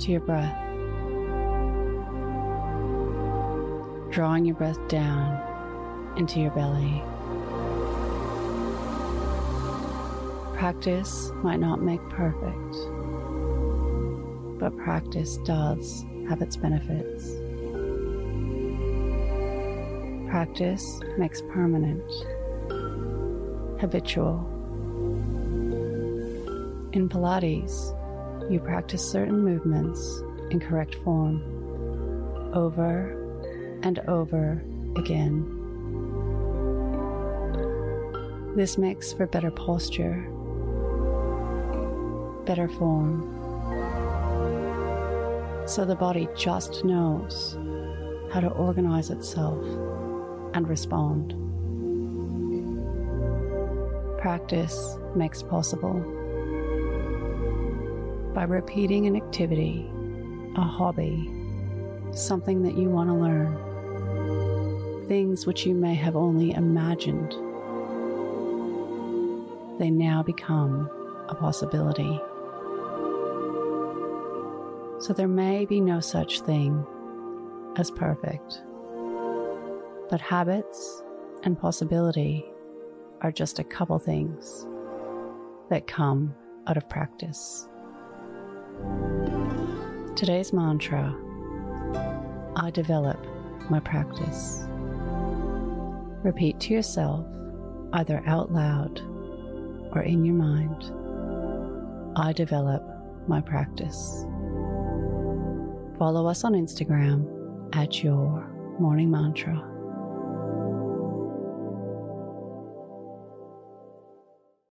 to your breath. Drawing your breath down into your belly. Practice might not make perfect, but practice does have its benefits. Practice makes permanent, habitual. In Pilates, you practice certain movements in correct form over and over again. This makes for better posture, better form, so the body just knows how to organize itself and respond. Practice makes possible by repeating an activity, a hobby, something that you want to learn, things which you may have only imagined. They now become a possibility. So there may be no such thing as perfect, but habits and possibility are just a couple things that come out of practice. Today's mantra I develop my practice. Repeat to yourself, either out loud or in your mind, I develop my practice. Follow us on Instagram at your morning mantra.